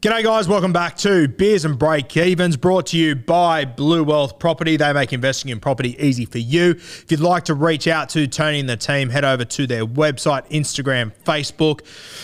G'day, guys. Welcome back to Beers and Break Evens, brought to you by Blue Wealth Property. They make investing in property easy for you. If you'd like to reach out to Tony and the team, head over to their website, Instagram, Facebook.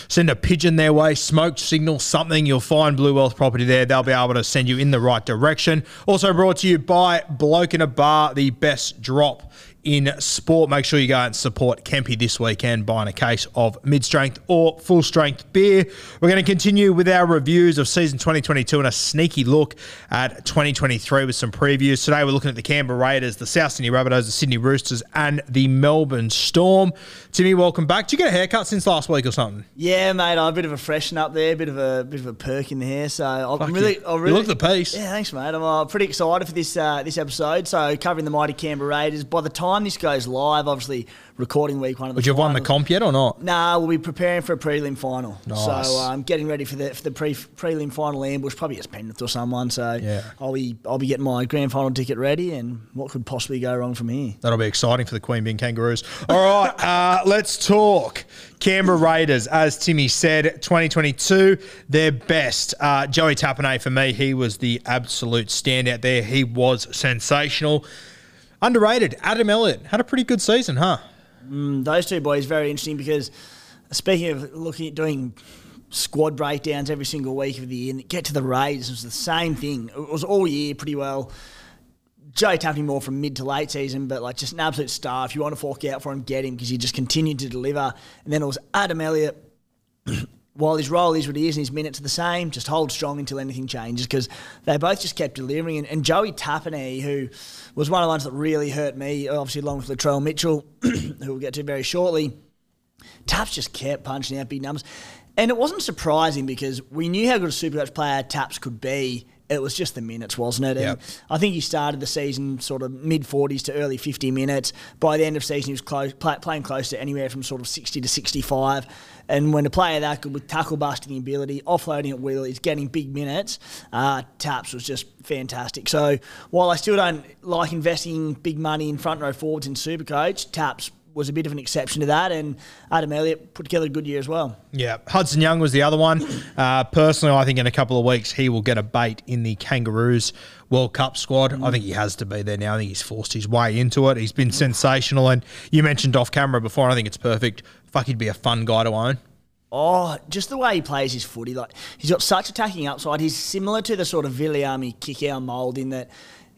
Send a pigeon their way, smoke signal, something. You'll find Blue Wealth Property there. They'll be able to send you in the right direction. Also brought to you by Bloke in a Bar, the best drop in sport. Make sure you go and support Kempy this weekend buying a case of mid strength or full strength beer. We're going to continue with our reviews of season 2022 and a sneaky look at 2023 with some previews. Today we're looking at the Canberra Raiders, the South Sydney Rabbitohs, the Sydney Roosters, and the Melbourne Storm. Timmy, welcome back. Did you get a haircut since last week or something? Yeah, mate, I'm a bit of a freshen up there, a bit of a bit of a perk in the hair. So I'm Fuck really, you. I'm You really look the piece. Yeah, thanks, mate. I'm uh, pretty excited for this uh, this episode. So covering the mighty Canberra Raiders. By the time this goes live, obviously recording week one of the. Would you have won the comp yet or not? Nah, we'll be preparing for a prelim final. Nice. So um, getting ready for the for the pre prelim final ambush, probably as Penrith or someone. So Yeah. I'll be I'll be getting my grand final ticket ready, and what could possibly go wrong from here? That'll be exciting for the Queanbeyan Kangaroos. All right, uh, let's talk Canberra Raiders. As Timmy said, 2022, their best. Uh, Joey Tapine, for me, he was the absolute standout there. He was sensational. Underrated. Adam Elliott had a pretty good season, huh? Mm, those two boys very interesting because speaking of looking at doing squad breakdowns every single week of the year and get to the Raiders it was the same thing it was all year pretty well Joe Tapine more from mid to late season but like just an absolute star if you want to fork out for him get him because he just continued to deliver and then it was Adam Elliott while his role is what he is and his minutes are the same, just hold strong until anything changes because they both just kept delivering. And, and Joey Tapine, who was one of the ones that really hurt me, obviously along with Latrell Mitchell, who we'll get to very shortly, Taps just kept punching out big numbers. And it wasn't surprising because we knew how good a Supercoach player Taps could be. It was just the minutes, wasn't it? And Yep. I think he started the season sort of mid 40s to early 50 minutes. By the end of season, he was close, play, playing close to anywhere from sort of 60 to 65. And when a player that good with tackle busting ability, offloading at will, is getting big minutes, uh, Taps was just fantastic. So while I still don't like investing big money in front row forwards in Supercoach, Taps was a bit of an exception to that. And Adam Elliott put together a good year as well. Yeah, Hudson Young was the other one. Uh, personally, I think in a couple of weeks he will get a bait in the Kangaroos World Cup squad. I think he has to be there now. I think he's forced his way into it. He's been sensational, and you mentioned off camera before. I think it's perfect. Fuck, he'd be a fun guy to own. Oh, just the way he plays his footy. Like he's got such attacking upside. He's similar to the sort of Viliami Kikau mould in that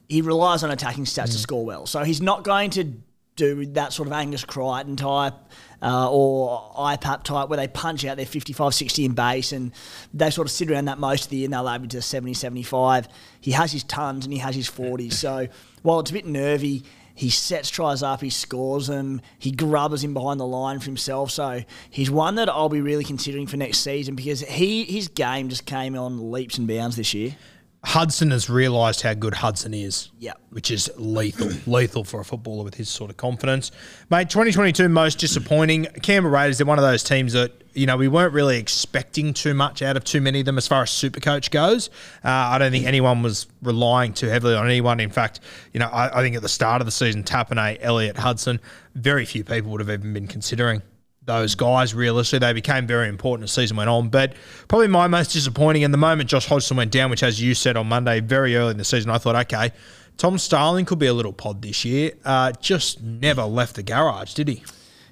he relies on attacking stats to score well. So he's not going to do that sort of Angus Crichton type uh, or IPAP type where they punch out their 55, 60 in base and they sort of sit around that most of the year and they'll average to 70, 75. He has his tons and he has his 40s. So while it's a bit nervy, he sets tries up, he scores them, he grubbers him behind the line for himself. So he's one that I'll be really considering for next season because he his game just came on leaps and bounds this year. Hudson has realised how good Hudson is. Yep. Which is lethal, lethal for a footballer with his sort of confidence. Mate, 2022 most disappointing. Canberra Raiders, they're one of those teams that, you know, we weren't really expecting too much out of too many of them as far as Supercoach goes. Uh, I don't think anyone was relying too heavily on anyone. In fact, you know, I, I think at the start of the season, Tapine, Elliott, Hudson, very few people would have even been considering those guys realistically. They became very important as the season went on. But probably my most disappointing in the moment Josh Hodgson went down, which as you said on Monday, very early in the season, I thought, okay, Tom Starling could be a little pod this year. Uh, just never left the garage, did he?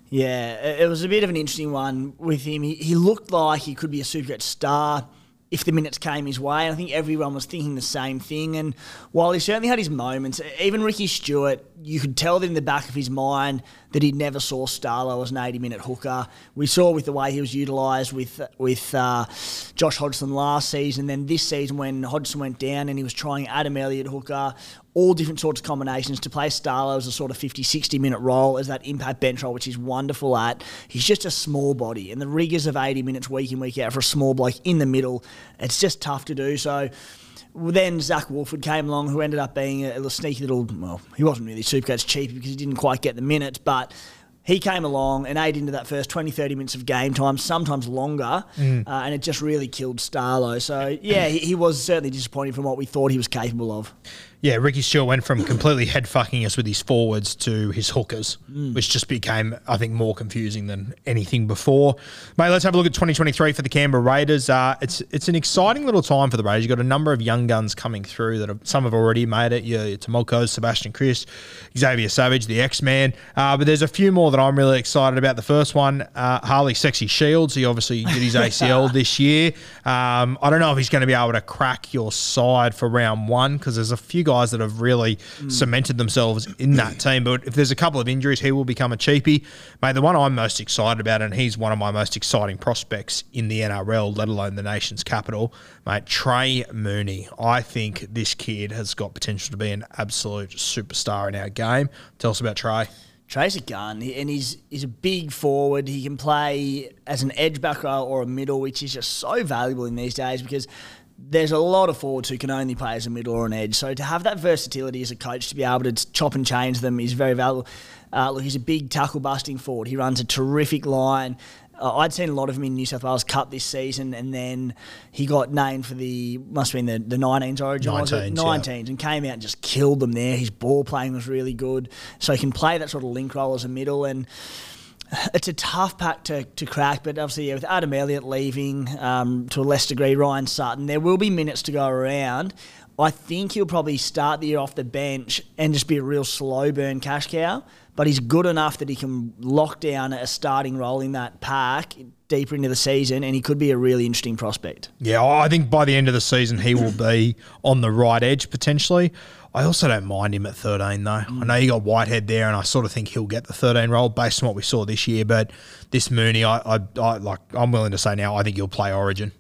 Yeah, it it was a bit of an interesting one with him. He, he looked like he could be a Supercoach star if the minutes came his way. And I think everyone was thinking the same thing. And while he certainly had his moments, even Ricky Stuart, you could tell that in the back of his mind that he never saw Starlo as an 80 minute hooker. We saw with the way he was utilised with with uh, Josh Hodgson last season. Then this season when Hodgson went down and he was trying Adam Elliott hooker, all different sorts of combinations to play Starlo as a sort of 50, 60 minute role as that impact bench role, which he's wonderful at. He's just a small body, and the rigours of 80 minutes week in, week out for a small bloke in the middle, it's just tough to do. So then Zach Woolford came along, who ended up being a, little sneaky little. Well, he wasn't really Supercoach cheap because he didn't quite get the minutes, but he came along and ate into that first 20, 30 minutes of game time, sometimes longer, uh, and it just really killed Starlo. So, yeah, he, he was certainly disappointed from what we thought he was capable of. Yeah, Ricky Stuart went from completely head fucking us with his forwards to his hookers, which just became, I think, more confusing than anything before. Mate, let's have a look at 2023 for the Canberra Raiders. Uh, it's it's an exciting little time for the Raiders. You've got a number of young guns coming through that have, some have already made it. Your, your Timoko, Sebastian Kris, Xavier Savage, the X Man. Uh, but there's a few more that I'm really excited about. The first one, uh, Harley Sexy Shields. He obviously did his ACL this year. Um, I don't know if he's going to be able to crack your side for round one because there's a few guys that have really hmm. cemented themselves in that team. But if there's a couple of injuries, he will become a cheapie. Mate, the one I'm most excited about, and he's one of my most exciting prospects in the NRL, let alone the nation's capital, mate, Trey Mooney. I think this kid has got potential to be an absolute superstar in our game. Tell us about Trey. Trey's a gun, and he's he's a big forward. He can play as an edge backer or a middle, which is just so valuable in these days because there's a lot of forwards who can only play as a middle or an edge. So to have that versatility as a coach to be able to chop and change them is very valuable. Uh, look, he's a big tackle busting forward. He runs a terrific line. Uh, I'd seen a lot of him in New South Wales Cup this season, and then he got named for the must have been the the 19s origin, was it? 19s, yeah. and came out and just killed them there. His ball playing was really good, so he can play that sort of link role as a middle and it's a tough pack to, to crack, but obviously yeah, with Adam Elliott leaving um, to a less degree, Ryan Sutton, there will be minutes to go around. I think he'll probably start the year off the bench and just be a real slow burn cash cow. But he's good enough that he can lock down a starting role in that pack deeper into the season, and he could be a really interesting prospect. Yeah, I think by the end of the season, he will be on the right edge potentially. I also don't mind him at 13, though. I mm. know you got Whitehead there, and I sort of think he'll get the 13 role based on what we saw this year. But this Mooney, I, I, I like. I'm willing to say now, I think he'll play Origin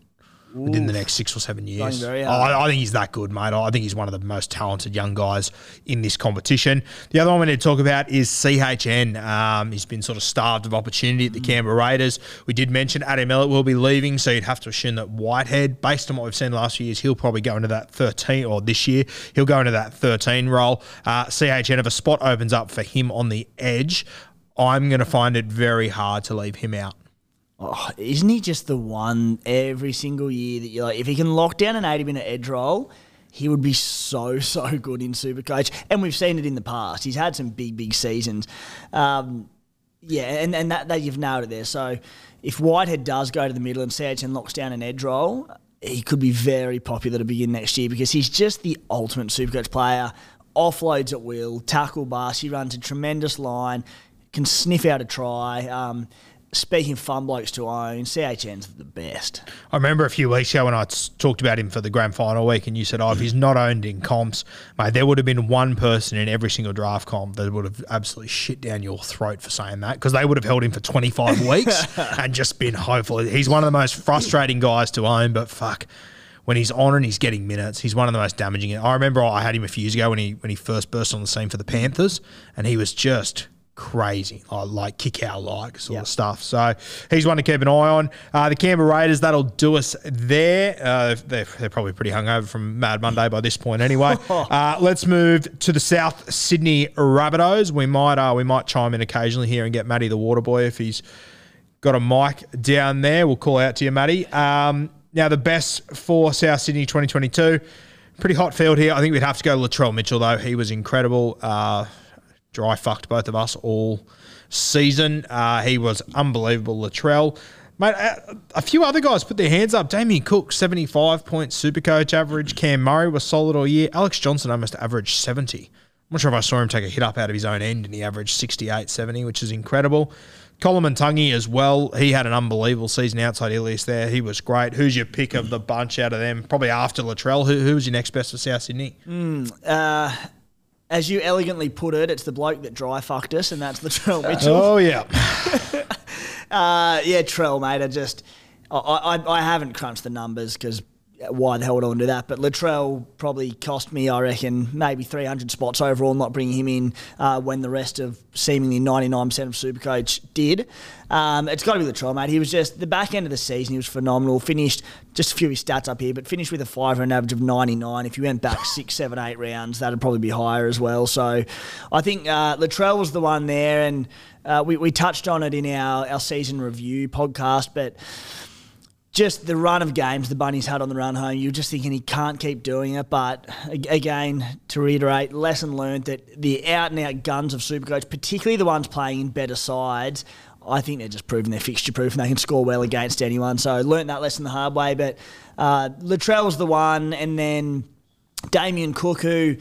within the next six or seven years. I, I think he's that good, mate. I think he's one of the most talented young guys in this competition. The other one we need to talk about is CHN. Um, he's been sort of starved of opportunity at the Canberra Raiders. We did mention Adam Elliott will be leaving, so you'd have to assume that Whitehead, based on what we've seen last few years, he'll probably go into that 13, or this year, he'll go into that 13 role. Uh, CHN, if a spot opens up for him on the edge, I'm going to find it very hard to leave him out. Oh, isn't he just the one every single year that you're like, if he can lock down an 80 minute edge roll, he would be so, so good in Supercoach. And we've seen it in the past. He's had some big, big seasons. Um, yeah, and, and that, that you've nailed it there. So if Whitehead does go to the middle and CHN locks down an edge roll, he could be very popular to begin next year because he's just the ultimate Supercoach player. Offloads at will, tackle bus. He runs a tremendous line, can sniff out a try. Um, speaking fun blokes to own, CHN's the best. I remember a few weeks ago when I talked about him for the grand final week, and you said, "Oh, if he's not owned in comps, mate, there would have been one person in every single draft comp that would have absolutely shit down your throat for saying that because they would have held him for 25 weeks and just been hopeful. He's one of the most frustrating guys to own, but fuck." When he's on and he's getting minutes, he's one of the most damaging. I remember I had him a few years ago when he when he first burst on the scene for the Panthers, and he was just crazy, uh, like Kikau like sort of stuff. So he's one to keep an eye on. Uh, the Canberra Raiders, that'll do us there. Uh, they're, they're probably pretty hungover from Mad Monday by this point, anyway. uh, let's move to the South Sydney Rabbitohs. We might uh, we might chime in occasionally here and get Matty the Water Boy if he's got a mic down there. We'll call out to you, Matty. Um, now the best for South Sydney 2022. Pretty hot field here. I think we'd have to go Latrell Mitchell though. He was incredible. Uh, dry fucked both of us all season. Uh, he was unbelievable. Latrell. Mate, a, a few other guys put their hands up. Damien Cook, 75 point super coach average. Cam Murray was solid all year. Alex Johnson almost averaged 70. I'm not sure if I saw him take a hit up out of his own end and he averaged 68, 70, which is incredible. Coleman Tungy as well. He had an unbelievable season outside Ilias there. He was great. Who's your pick of the bunch out of them? Probably after Latrell. Who, who was your next best for South Sydney? Uh, as you elegantly put it, it's the bloke that dry fucked us, and that's Latrell Mitchell. Oh, yeah. Uh, yeah, Trell, mate. I just, I, I, I haven't crunched the numbers because why the hell would I want to do that? But Latrell probably cost me, I reckon, maybe 300 spots overall, not bringing him in uh, when the rest of seemingly 99% of Supercoach did. Um, it's got to be Latrell, mate. He was just, the back end of the season, he was phenomenal. Finished, just a few stats up here, but finished with a five and an average of 99. If you went back six, seven, eight rounds, that'd probably be higher as well. So I think uh, Latrell was the one there, and uh, we, we touched on it in our, our season review podcast, but just the run of games the Bunnies had on the run home, you're just thinking he can't keep doing it. But again, to reiterate, lesson learned that the out and out guns of Supercoach, particularly the ones playing in better sides, I think they're just proving they're fixture proof and they can score well against anyone. So learned that lesson the hard way. But uh, the one, and then Damien Cook, who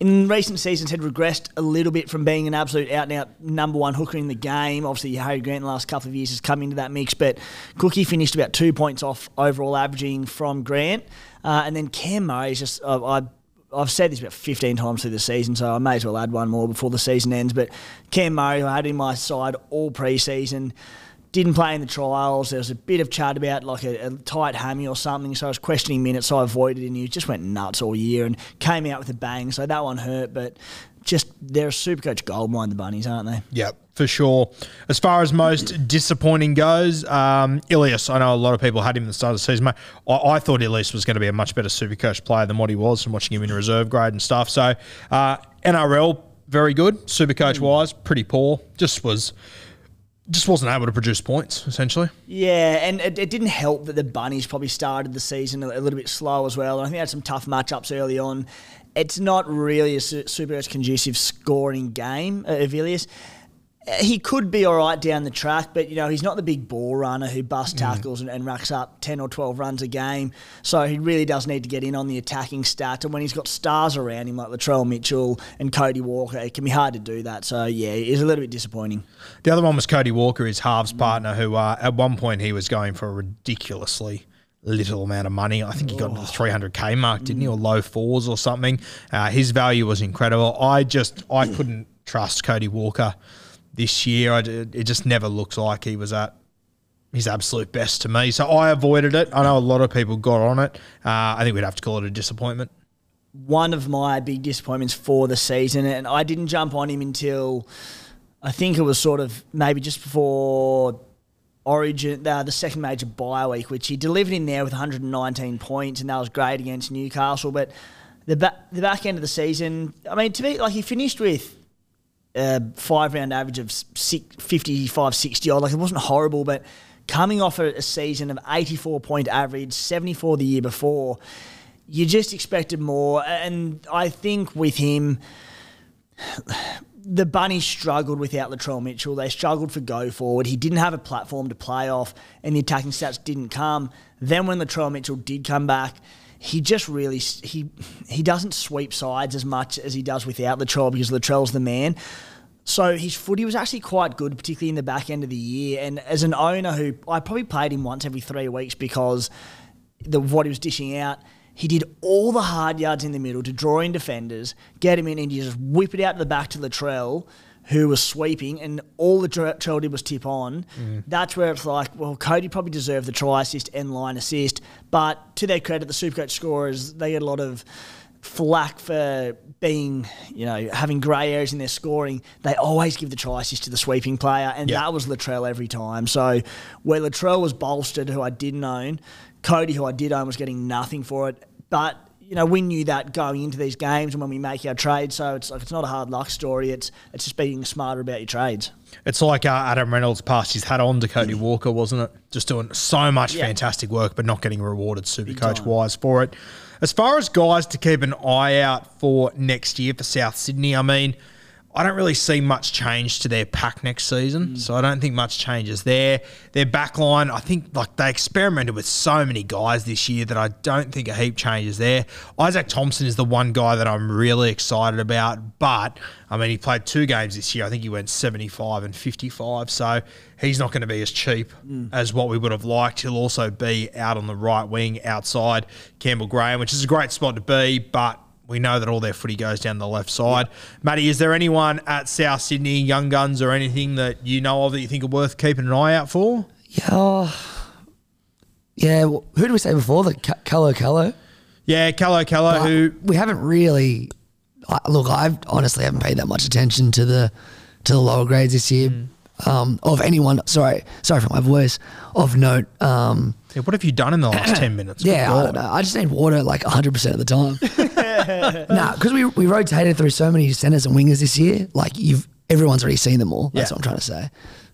in recent seasons had regressed a little bit from being an absolute out and out number one hooker in the game. Obviously, Harry Grant in the last couple of years has come into that mix, but Cookie finished about two points off overall averaging from Grant. Uh, and then Cam Murray is just, uh, I I've said this about 15 times through the season, so I may as well add one more before the season ends. But Cam Murray, who I had in my side all pre-season, didn't play in the trials. There was a bit of chat about like a, a, tight hammy or something, so I was questioning minutes. So I avoided it, and he just went nuts all year and came out with a bang. So that one hurt, but just they're a super coach goldmine, the bunnies, aren't they? Yep, for sure. As far as most disappointing goes, um, Ilias, I know a lot of people had him at the start of the season. I, I thought Ilias was going to be a much better super coach player than what he was from watching him in reserve grade and stuff. So uh, NRL, very good. Super coach wise, pretty poor. Just was just wasn't able to produce points, essentially. Yeah, and it, it, didn't help that the Bunnies probably started the season a, a little bit slow as well. I think they had some tough matchups early on. It's not really a super conducive scoring game uh, of Ilias he could be all right down the track, but you know he's not the big ball runner who busts mm. tackles mm. and, and, racks up ten or twelve runs a game. So he really does need to get in on the attacking stats. And when he's got stars around him like Latrell Mitchell and Cody Walker, it can be hard to do that. So yeah, it's a little bit disappointing. The other one was Cody Walker, his halves mm. partner, who uh, at one point he was going for a ridiculously little amount of money. I think he got oh. to the 300k mark, didn't he, or low fours or something. Uh, his value was incredible. I just I couldn't trust Cody Walker this year. I, it just never looks like he was at his absolute best to me. So I avoided it. I know a lot of people got on it. Uh, I think we'd have to call it a disappointment. One of my big disappointments for the season, and I didn't jump on him until I think it was sort of maybe just before Origin, uh, the second major bye week, which he delivered in there with 119 points, and that was great against Newcastle. But the back, the back end of the season, I mean, to be like he finished with a five round average of 55, 60 odd. Like it wasn't horrible, but coming off a, a season of 84 point average, 74 the year before, you just expected more. And I think with him, the Bunnies struggled without Latrell Mitchell. They struggled for go forward. He didn't have a platform to play off, and the attacking stats didn't come. Then when Latrell Mitchell did come back, he just really he he doesn't sweep sides as much as he does without Latrell because Latrell's the man. So his footy was actually quite good, particularly in the back end of the year. And as an owner who I probably played him once every three weeks because the what he was dishing out. He did all the hard yards in the middle to draw in defenders, get him in, and you just whip it out to the back to Latrell who was sweeping, and all the Latrell did was tip on. Mm. That's where it's like, well, Cody probably deserved the try assist and line assist. But to their credit, the Supercoach scorers, they get a lot of flack for being, you know, having grey areas in their scoring. They always give the try assist to the sweeping player, and yep. that was Latrell every time. So where Latrell was bolstered, who I didn't own, Cody, who I did own, was getting nothing for it. But you know, we knew that going into these games and when we make our trades. So it's like it's not a hard luck story. It's it's just being smarter about your trades. It's like uh, Adam Reynolds passed his hat on to Cody Walker, wasn't it? Just doing so much yeah. fantastic work, but not getting rewarded super coach wise for it. As far as guys to keep an eye out for next year for South Sydney, I mean – I don't really see much change to their pack next season, mm. so I don't think much changes there. Their backline, I think, like they experimented with so many guys this year that I don't think a heap changes there. Izaac Thompson is the one guy that I'm really excited about, but I mean, he played two games this year. I think he went 75 and 55, so he's not going to be as cheap mm. as what we would have liked. He'll also be out on the right wing outside Campbell Graham, which is a great spot to be, but we know that all their footy goes down the left side. Matty, is there anyone at South Sydney, Young Guns, or anything that you know of that you think are worth keeping an eye out for? Yeah. Yeah. Who did we say before? The Callo Callo? Yeah, Callo Callo, who. We haven't really. Look, I honestly haven't paid that much attention to the to the lower grades this year. Mm. Um, of anyone, sorry, sorry for my voice. Of note, um, yeah, what have you done in the last 10 minutes? Yeah, I don't know. I just need water like 100% of the time. nah, because we, we rotated through so many centers and wingers this year. Like, you've everyone's already seen them all. That's yeah. what I'm trying to say.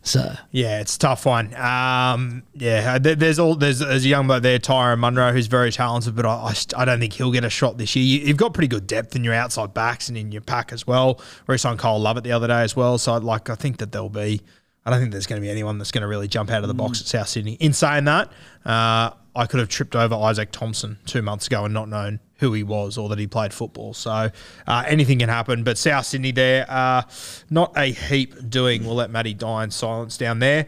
So Yeah, it's a tough one. Um, yeah, there's all there's, there's a young bloke there, Tyrone Munro, who's very talented, but I, I, I don't think he'll get a shot this year. You, you've got pretty good depth in your outside backs and in your pack as well. We signed Cole Lovett the other day as well, so like I think that there'll be. I don't think there's going to be anyone that's going to really jump out of the box at South Sydney. In saying that, uh, I could have tripped over Izaac Thompson two months ago and not known who he was or that he played football. So uh, anything can happen. But South Sydney there, uh, not a heap doing. We'll let Matty die in silence down there.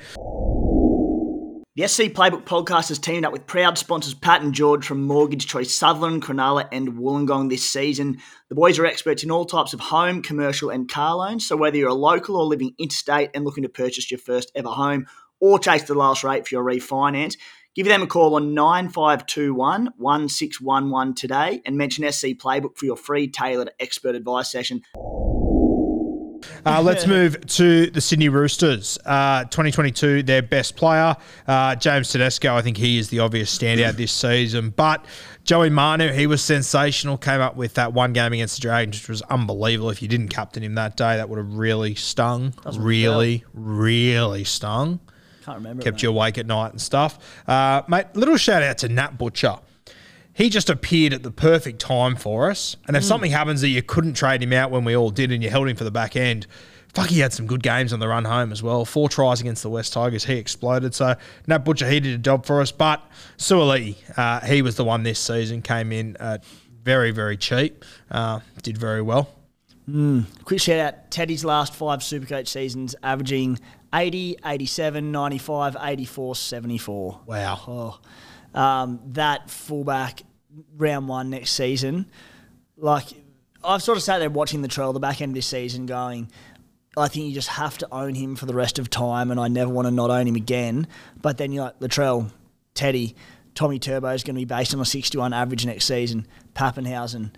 The SC Playbook podcast has teamed up with proud sponsors Pat and George from Mortgage Choice Sutherland, Cronulla, and Wollongong this season. The boys are experts in all types of home, commercial, and car loans. So whether you're a local or living interstate and looking to purchase your first ever home or chase the last rate for your refinance, give them a call on 9521 1611 today and mention SC Playbook for your free tailored expert advice session. Uh, let's move to the Sydney Roosters. Uh, 2022, their best player, uh, James Tedesco. I think he is the obvious standout this season. But Joey Manu, he was sensational. Came up with that one game against the Dragons, which was unbelievable. If you didn't captain him that day, that would have really stung. really, really stung. Can't remember. Kept you awake at night and stuff. Uh, mate, little shout out to Nat Butcher. He just appeared at the perfect time for us. And if something happens that you couldn't trade him out when we all did and you held him for the back end, fuck, he had some good games on the run home as well. Four tries against the West Tigers. He exploded. So Nat Butcher, he did a job for us. But Suaalii, uh, he was the one this season, came in at very, very cheap. Uh, did very well. Quick shout out Teddy's last five Supercoach seasons, averaging 80, 87, 95, 84, 74. Wow. Oh, um, that fullback round one next season, like I've sort of sat there watching the trail the back end of this season, going, I think you just have to own him for the rest of time, and I never want to not own him again. But then you're like Latrell, Teddy, Tommy Turbo is going to be based on a 61 average next season. Papenhuyzen,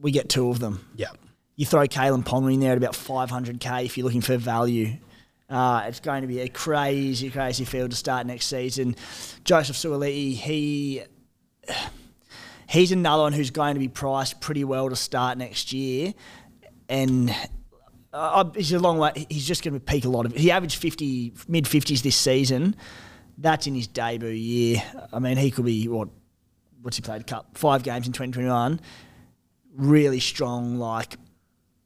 we get two of them. Yeah. You throw Kalyn Ponga in there at about 500k if you're looking for value. Uh, it's going to be a crazy, crazy field to start next season. Joseph Suaalii, he he's another one who's going to be priced pretty well to start next year, and uh, he's a long way. He's just going to peak a lot of. He averaged 50 mid 50s this season. That's in his debut year. I mean, he could be what? What's he played? Cup five games in 2021. Really strong, like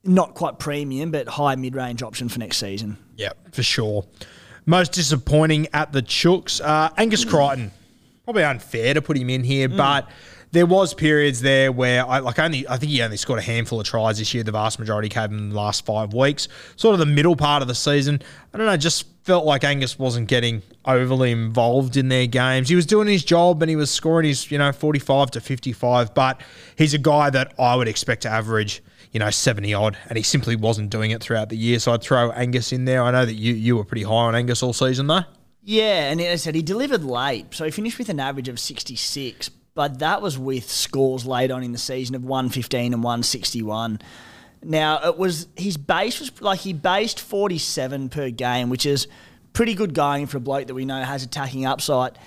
not quite premium, but high mid range option for next season. Yeah, for sure. Most disappointing at the Chooks, uh, Angus Crichton. Probably unfair to put him in here, but there was periods there where I like only I think he only scored a handful of tries this year. The vast majority came in the last five weeks. Sort of the middle part of the season. I don't know, just felt like Angus wasn't getting overly involved in their games. He was doing his job and he was scoring his, you know, 45 to 55, but he's a guy that I would expect to average you know, 70 odd, and he simply wasn't doing it throughout the year. So I'd throw Angus in there. I know that you, you were pretty high on Angus all season, though. Yeah, and as I said, he delivered late. So he finished with an average of 66, but that was with scores late on in the season of 115 and 161. Now, it was his base was like he based 47 per game, which is pretty good going for a bloke that we know has attacking upside.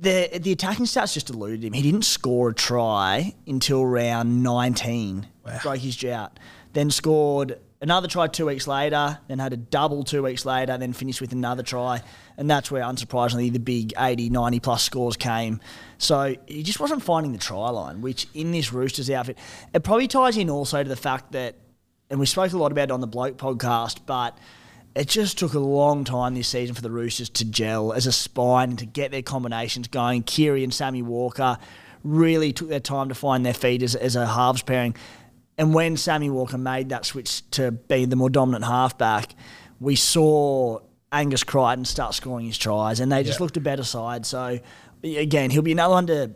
The, the attacking stats just eluded him. He didn't score a try until round 19. Broke his drought. Then scored another try two weeks later, then had a double two weeks later, then finished with another try. And that's where, unsurprisingly, the big 80, 90 plus scores came. So he just wasn't finding the try line, which in this Roosters outfit, it probably ties in also to the fact that, and we spoke a lot about it on the Bloke podcast, but it just took a long time this season for the Roosters to gel as a spine and to get their combinations going. Keary and Sammy Walker really took their time to find their feet as, as a halves pairing. And when Sammy Walker made that switch to be the more dominant halfback, we saw Angus Crichton start scoring his tries, and they just Yeah. looked a better side. So, again, he'll be another one to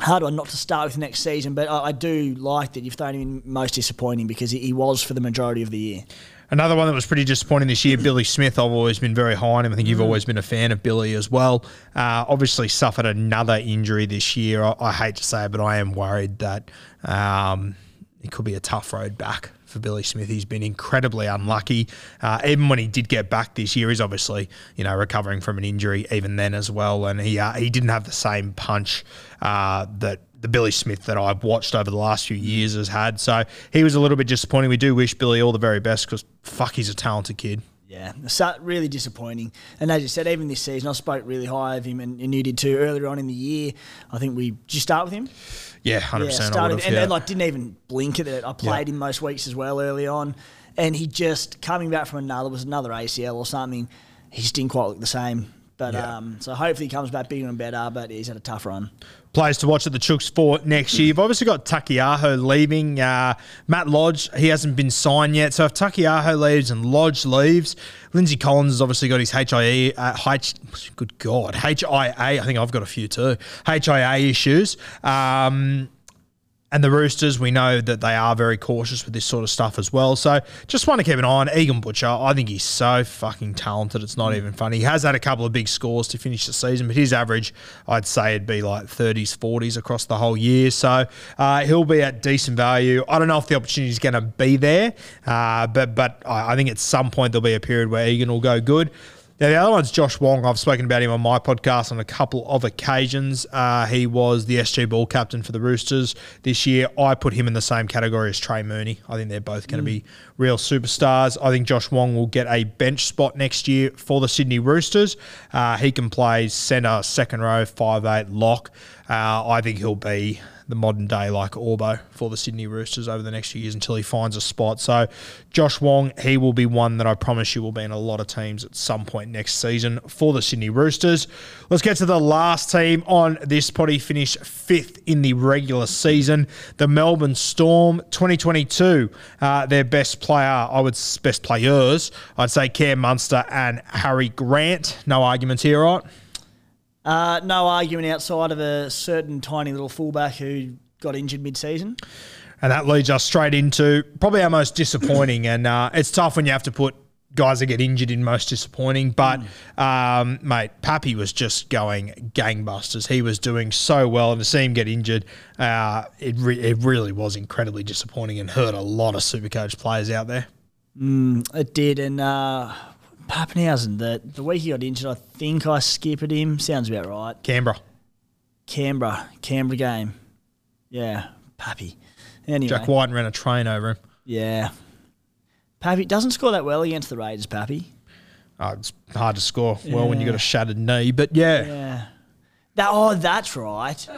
hard one not to start with next season. But I, I do like that you've thrown him in most disappointing because he, he was for the majority of the year. Another one that was pretty disappointing this year, Billy Smith. I've always been very high on him. I think you've always been a fan of Billy as well. Uh, obviously, suffered another injury this year. I, I hate to say it, but I am worried that um, it could be a tough road back for Billy Smith. He's been incredibly unlucky. Uh, even when he did get back this year, he's obviously you know recovering from an injury even then as well, and he uh, he didn't have the same punch uh, that the Billy Smith that I've watched over the last few years has had. So he was a little bit disappointing. We do wish Billy all the very best because fuck, he's a talented kid. Yeah, really disappointing. And as you said, even this season, I spoke really high of him, and, and you did too earlier on in the year. I think we did you start with him. Yeah, hundred Yeah, percent. I started and, have. and like didn't even blink at it. I played him most weeks as well early on, and he just coming back from another was another ACL or something. He just didn't quite look the same. But Yeah. um, so hopefully he comes back bigger and better. But he's had a tough run. Players to watch at the Chooks for next year. You've obviously got Taukeiaho leaving. Uh, Matt Lodge, he hasn't been signed yet. So if Taukeiaho leaves and Lodge leaves, Lindsay Collins has obviously got his HIE, uh, H, good God, HIA. I think I've got a few too. HIA issues. Um, and the Roosters, we know that they are very cautious with this sort of stuff as well. So just want to keep an eye on Egan Butcher. I think he's so fucking talented. It's not even funny. He has had a couple of big scores to finish the season, but his average, I'd say, it'd be like 30s, 40s across the whole year. So uh, he'll be at decent value. I don't know if the opportunity is going to be there, uh, but but I, I think at some point there'll be a period where Egan will go good. Now, the other one's Josh Wong. I've spoken about him on my podcast on a couple of occasions. Uh, he was the SG ball captain for the Roosters this year. I put him in the same category as Trey Mooney. I think they're both going to be real superstars. I think Josh Wong will get a bench spot next year for the Sydney Roosters. Uh, he can play centre, second row, five eight lock. Uh, I think he'll be the modern day like Orbo for the Sydney Roosters over the next few years until he finds a spot. So Josh Wong, he will be one that I promise you will be in a lot of teams at some point next season for the Sydney Roosters. Let's get to the last team on this potty finish fifth in the regular season, the Melbourne Storm 2022. Uh, their best player, I would best players, I'd say Cam Munster and Harry Grant. No arguments here, right? Uh, no argument outside of a certain tiny little fullback who got injured mid-season. And that leads us straight into probably our most disappointing. and uh, it's tough when you have to put guys that get injured in most disappointing. But, um, mate, Pappy was just going gangbusters. He was doing so well. And to see him get injured, uh, it, re- it really was incredibly disappointing and hurt a lot of Supercoach players out there. It did, and uh, Papenhuyzen, the the week he got injured, I think I skipped him. Sounds about right. Canberra. Canberra, Canberra game. Yeah, Pappy. Anyway, Jack White ran a train over him. yeah. Pappy doesn't score that well against the Raiders, Pappy. Oh, it's hard to score well when you've got a shattered knee. But yeah, Yeah. That, oh, that's right.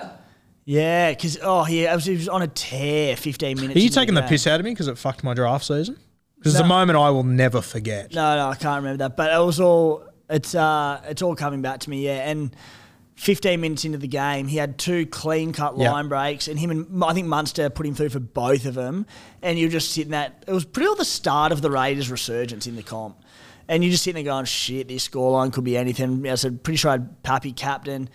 Yeah, because, oh, yeah, was, he was on a tear 15 minutes. are you taking the game. piss out of me because it fucked my draft season? Because it's a moment I will never forget. No, no, I can't remember that. But it was all it's uh it's all coming back to me, yeah. And 15 minutes into the game, he had two clean cut line breaks, and him and I think Munster put him through for both of them. And you're just sitting that it was pretty well the start of the Raiders' resurgence in the comp. And you're just sitting there going, shit, this scoreline could be anything. I said, pretty sure I had Pappy captain.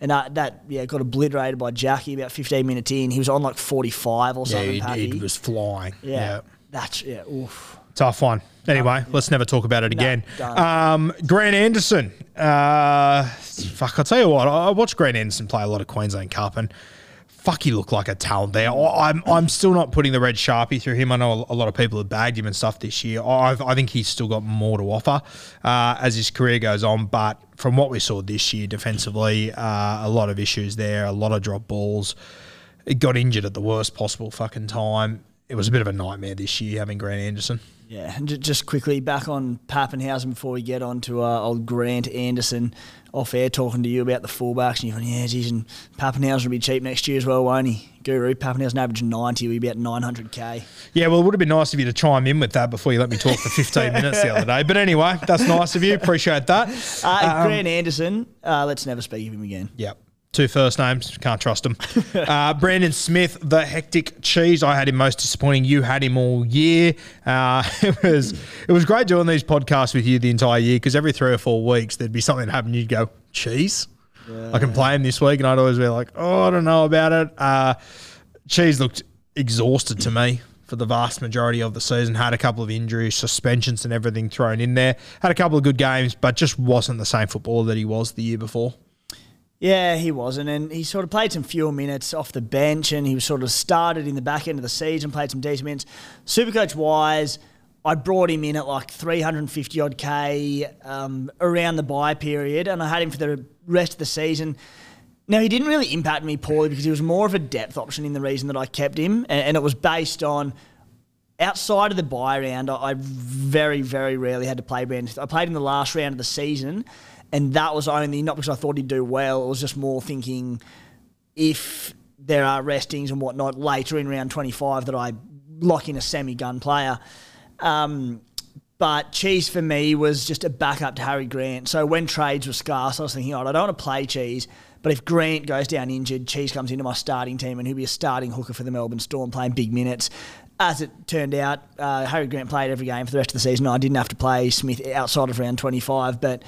And uh, that, yeah, got obliterated by Jackie about 15 minutes in. He was on like 45 or something, Pappy. he was flying. yeah. That's, yeah, oof. Tough one. Anyway, let's never talk about it again. done. Um, Grant Anderson. Uh, fuck, I'll tell you what. I watched Grant Anderson play a lot of Queensland Cup, and fuck, he looked like a talent there. I'm, I'm still not putting the red sharpie through him. I know a lot of people have bagged him and stuff this year. I, I think he's still got more to offer uh, as his career goes on. But from what we saw this year defensively, uh, a lot of issues there, a lot of drop balls. It got injured at the worst possible fucking time. It was a bit of a nightmare this year having Grant Anderson. Yeah, and just quickly back on Papenhuyzen before we get on to uh, old Grant Anderson off air talking to you about the fullbacks. And you're going, yeah, geez, and Papenhuyzen will be cheap next year as well, won't he? Guru, Papenhuyzen average 90, will be about 900k. Yeah, well, it would have been nice of you to chime in with that before you let me talk for 15 minutes the other day. But anyway, that's nice of you. Appreciate that. Uh, Grant Anderson, uh, let's never speak of him again. Yep. Two first names. Can't trust them. uh, Brandon Smith, the hectic cheese. I had him most disappointing. You had him all year. Uh, it was it was great doing these podcasts with you the entire year because every three or four weeks there'd be something happen. You'd go cheese. I can play him this week, and I'd always be like, oh, I don't know about it. Uh, cheese looked exhausted to me for the vast majority of the season. Had a couple of injuries, suspensions, and everything thrown in there. Had a couple of good games, but just wasn't the same footballer that he was the year before. Yeah, he wasn't, and he sort of played some fewer minutes off the bench, and he was sort of started in the back end of the season, played some decent minutes. Supercoach wise, I brought him in at like 350 odd k um, around the buy period, and I had him for the rest of the season. Now he didn't really impact me poorly because he was more of a depth option in the reason that I kept him, and, it was based on outside of the buy round, I, very, very rarely had to play Brandon. I played in the last round of the season, and that was only not because I thought he'd do well. It was just more thinking if there are restings and whatnot later in round 25 that I lock in a semi gun player. Um, but Cheese for me was just a backup to Harry Grant. So when trades were scarce, I was thinking, oh, I don't want to play Cheese. But if Grant goes down injured, Cheese comes into my starting team and he'll be a starting hooker for the Melbourne Storm playing big minutes. As it turned out, uh, Harry Grant played every game for the rest of the season. I didn't have to play Smith outside of round 25. But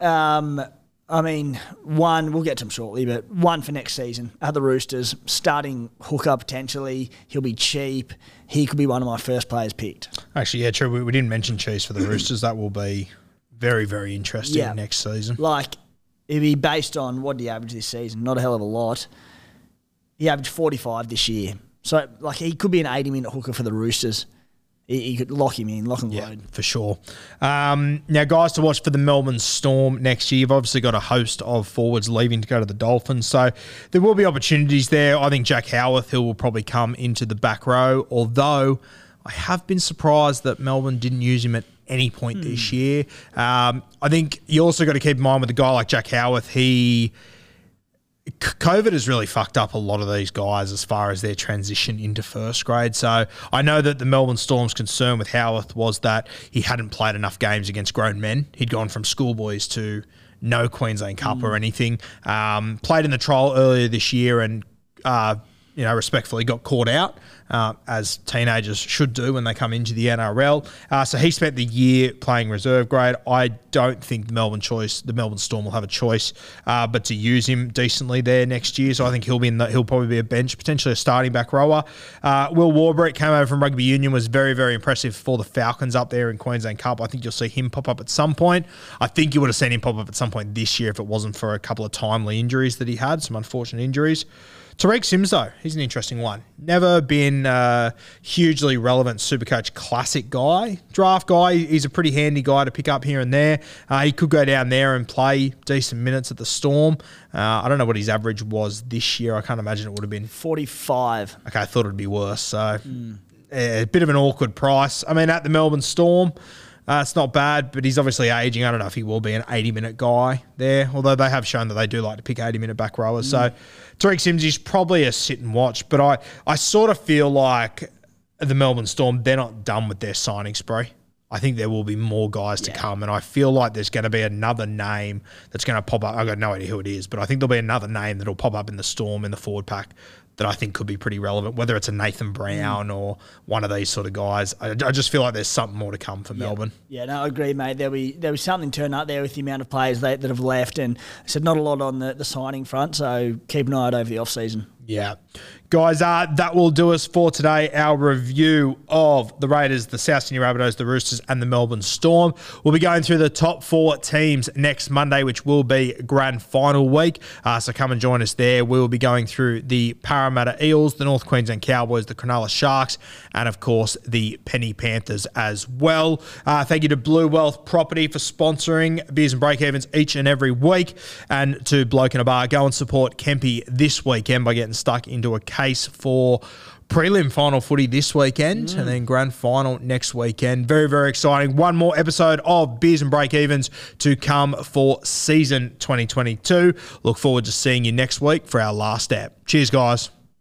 um, I mean, one, we'll get to him shortly, but one for next season at the Roosters, starting hooker potentially. He'll be cheap. He could be one of my first players picked. Actually, yeah, true. We, we didn't mention Cheese for the Roosters. That will be very, very interesting Yeah. next season. Like, it'd be based on what he average this season? Not a hell of a lot. He averaged 45 this year. So, like, he could be an 80 minute hooker for the Roosters. He, he could lock him in, lock and Yeah, load. for sure. Um, now, guys, to watch for the Melbourne Storm next year, you've obviously got a host of forwards leaving to go to the Dolphins, so there will be opportunities there. I think Jack Howarth, who will probably come into the back row, although I have been surprised that Melbourne didn't use him at any point this year. Um, I think you also got to keep in mind with a guy like Jack Howarth, he. COVID has really fucked up a lot of these guys as far as their transition into first grade. So I know that the Melbourne Storm's concern with Howarth was that he hadn't played enough games against grown men. He'd gone from schoolboys to no Queensland Cup or anything. Um, played in the trial earlier this year and, uh, you know, respectfully got caught out. Uh, as teenagers should do when they come into the NRL. Uh, so he spent the year playing reserve grade. I don't think Melbourne choice, the Melbourne Storm will have a choice, uh, but to use him decently there next year. So I think he'll be in the, he'll probably be a bench, potentially a starting back rower. Uh, Will Warbrick came over from rugby union, was very very impressive for the Falcons up there in Queensland Cup. I think you'll see him pop up at some point. I think you would have seen him pop up at some point this year if it wasn't for a couple of timely injuries that he had, some unfortunate injuries. Tariq Sims, though, he's an interesting one. Never been a hugely relevant Supercoach classic guy. Draft guy, he's a pretty handy guy to pick up here and there. Uh, he could go down there and play decent minutes at the Storm. Uh, I don't know what his average was this year. I can't imagine it would have been 45. Okay, I thought it'd be worse. So, eh, a bit of an awkward price. I mean, at the Melbourne Storm, uh, it's not bad, but he's obviously aging. I don't know if he will be an 80 minute guy there, although they have shown that they do like to pick 80 minute back rowers. So, Tariq Sims is probably a sit and watch, but I, I sort of feel like the Melbourne Storm, they're not done with their signing spree. I think there will be more guys to come, and I feel like there's going to be another name that's going to pop up. I've got no idea who it is, but I think there'll be another name that'll pop up in the Storm in the forward pack that I think could be pretty relevant, whether it's a Nathan mm. Brown or one of these sort of guys. I, I just feel like there's something more to come for Melbourne. Yeah, no, I agree, mate. There'll be there'll be something turn up there with the amount of players that, that have left, and I said not a lot on the, the signing front. So keep an eye out over the off season. Yeah. Guys, uh, that will do us for today. Our review of the Raiders, the South Sydney Rabbitohs, the Roosters, and the Melbourne Storm. We'll be going through the top four teams next Monday, which will be grand final week. Uh, so come and join us there. We'll be going through the Parramatta Eels, the North Queensland Cowboys, the Cronulla Sharks, and of course the Penny Panthers as well. Uh, thank you to Blue Wealth Property for sponsoring Beers and Breakevens each and every week, and to Bloke in a Bar. Go and support Kempy this weekend by getting stuck into a case for prelim final footy this weekend mm. and then grand final next weekend. Very, very exciting. One more episode of Beers and Break Evens to come for season 2022. Look forward to seeing you next week for our last app. Cheers, guys.